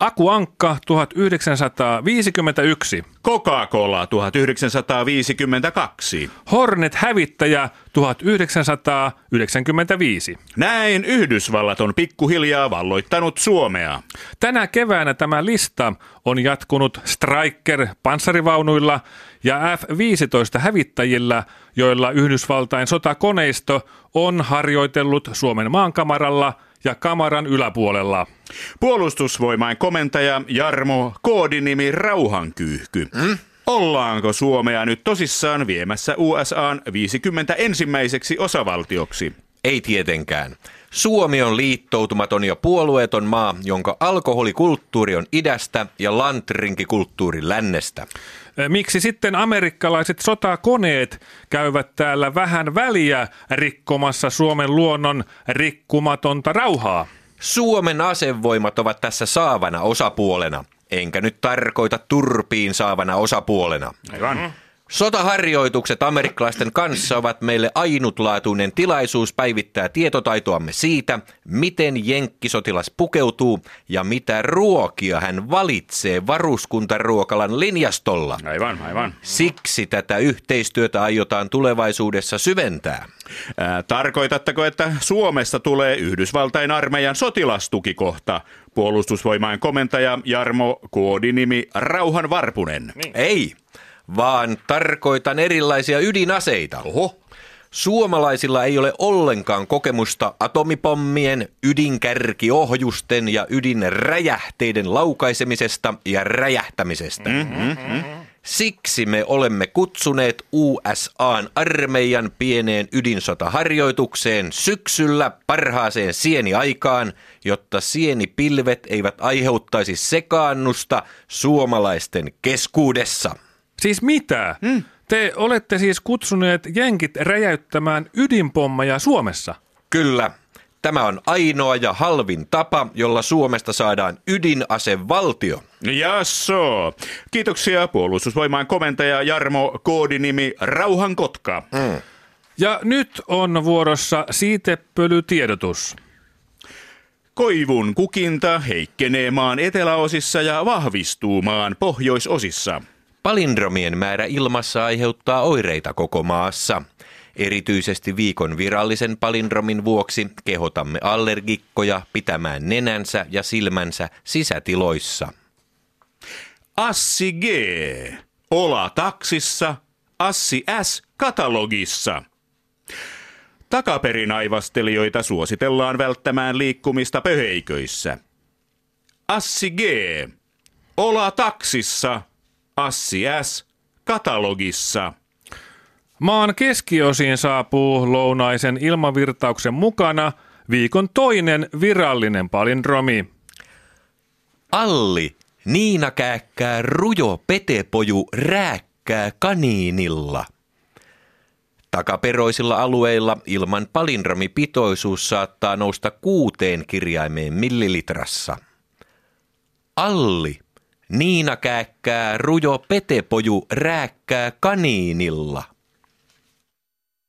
Aku Ankka 1951. Coca-Cola 1952. Hornet hävittäjä 1995. Näin Yhdysvallat on pikkuhiljaa valloittanut Suomea. Tänä keväänä tämä lista on jatkunut Striker panssarivaunuilla ja F-15 hävittäjillä, joilla Yhdysvaltain sotakoneisto on harjoitellut Suomen maankamaralla ja kamaran yläpuolella. Puolustusvoimain komentaja Jarmo, koodinimi Rauhankyyhky. Mm? Ollaanko Suomea nyt tosissaan viemässä USAn 51. osavaltioksi? Ei tietenkään. Suomi on liittoutumaton ja puolueeton maa, jonka alkoholikulttuuri on idästä ja lantrinkikulttuuri lännestä. Miksi sitten amerikkalaiset sotakoneet käyvät täällä vähän väliä rikkomassa Suomen luonnon rikkumatonta rauhaa? Suomen asevoimat ovat tässä saavana osapuolena, enkä nyt tarkoita turpiin saavana osapuolena. Aivan. Mm. Sotaharjoitukset amerikkalaisten kanssa ovat meille ainutlaatuinen tilaisuus päivittää tietotaitoamme siitä, miten jenkkisotilas pukeutuu ja mitä ruokia hän valitsee varuskuntaruokalan linjastolla. Aivan, aivan. Siksi tätä yhteistyötä aiotaan tulevaisuudessa syventää. Ää, tarkoitatteko, että Suomesta tulee Yhdysvaltain armeijan sotilastukikohta? Puolustusvoimain komentaja Jarmo, koodinimi Rauhan Varpunen. Niin. Ei vaan tarkoitan erilaisia ydinaseita. Oho. Suomalaisilla ei ole ollenkaan kokemusta atomipommien, ydinkärkiohjusten ja ydinräjähteiden laukaisemisesta ja räjähtämisestä. Mm-hmm. Siksi me olemme kutsuneet USAn armeijan pieneen ydinsotaharjoitukseen syksyllä parhaaseen sieniaikaan, jotta sienipilvet eivät aiheuttaisi sekaannusta suomalaisten keskuudessa. Siis mitä? Hmm. Te olette siis kutsuneet jenkit räjäyttämään ydinpommeja Suomessa? Kyllä. Tämä on ainoa ja halvin tapa, jolla Suomesta saadaan ydinasevaltio. Jasso. Kiitoksia puolustusvoimaan komentaja Jarmo, koodinimi Rauhankotka. Mm. Ja nyt on vuorossa siitepölytiedotus. Koivun kukinta heikkenee maan eteläosissa ja vahvistuu maan pohjoisosissa. Palindromien määrä ilmassa aiheuttaa oireita koko maassa. Erityisesti viikon virallisen palindromin vuoksi kehotamme allergikkoja pitämään nenänsä ja silmänsä sisätiloissa. Assi G. Ola taksissa, Assi S. katalogissa. Takaperinaivastelijoita suositellaan välttämään liikkumista pöheiköissä. Assi G. Ola taksissa, Assi S. katalogissa. Maan keskiosiin saapuu lounaisen ilmavirtauksen mukana viikon toinen virallinen palindromi. Alli, Niina kääkkää rujo petepoju rääkkää kaniinilla. Takaperoisilla alueilla ilman palindromipitoisuus saattaa nousta kuuteen kirjaimeen millilitrassa. Alli, Niina kääkkää rujo petepoju rääkkää kaniinilla.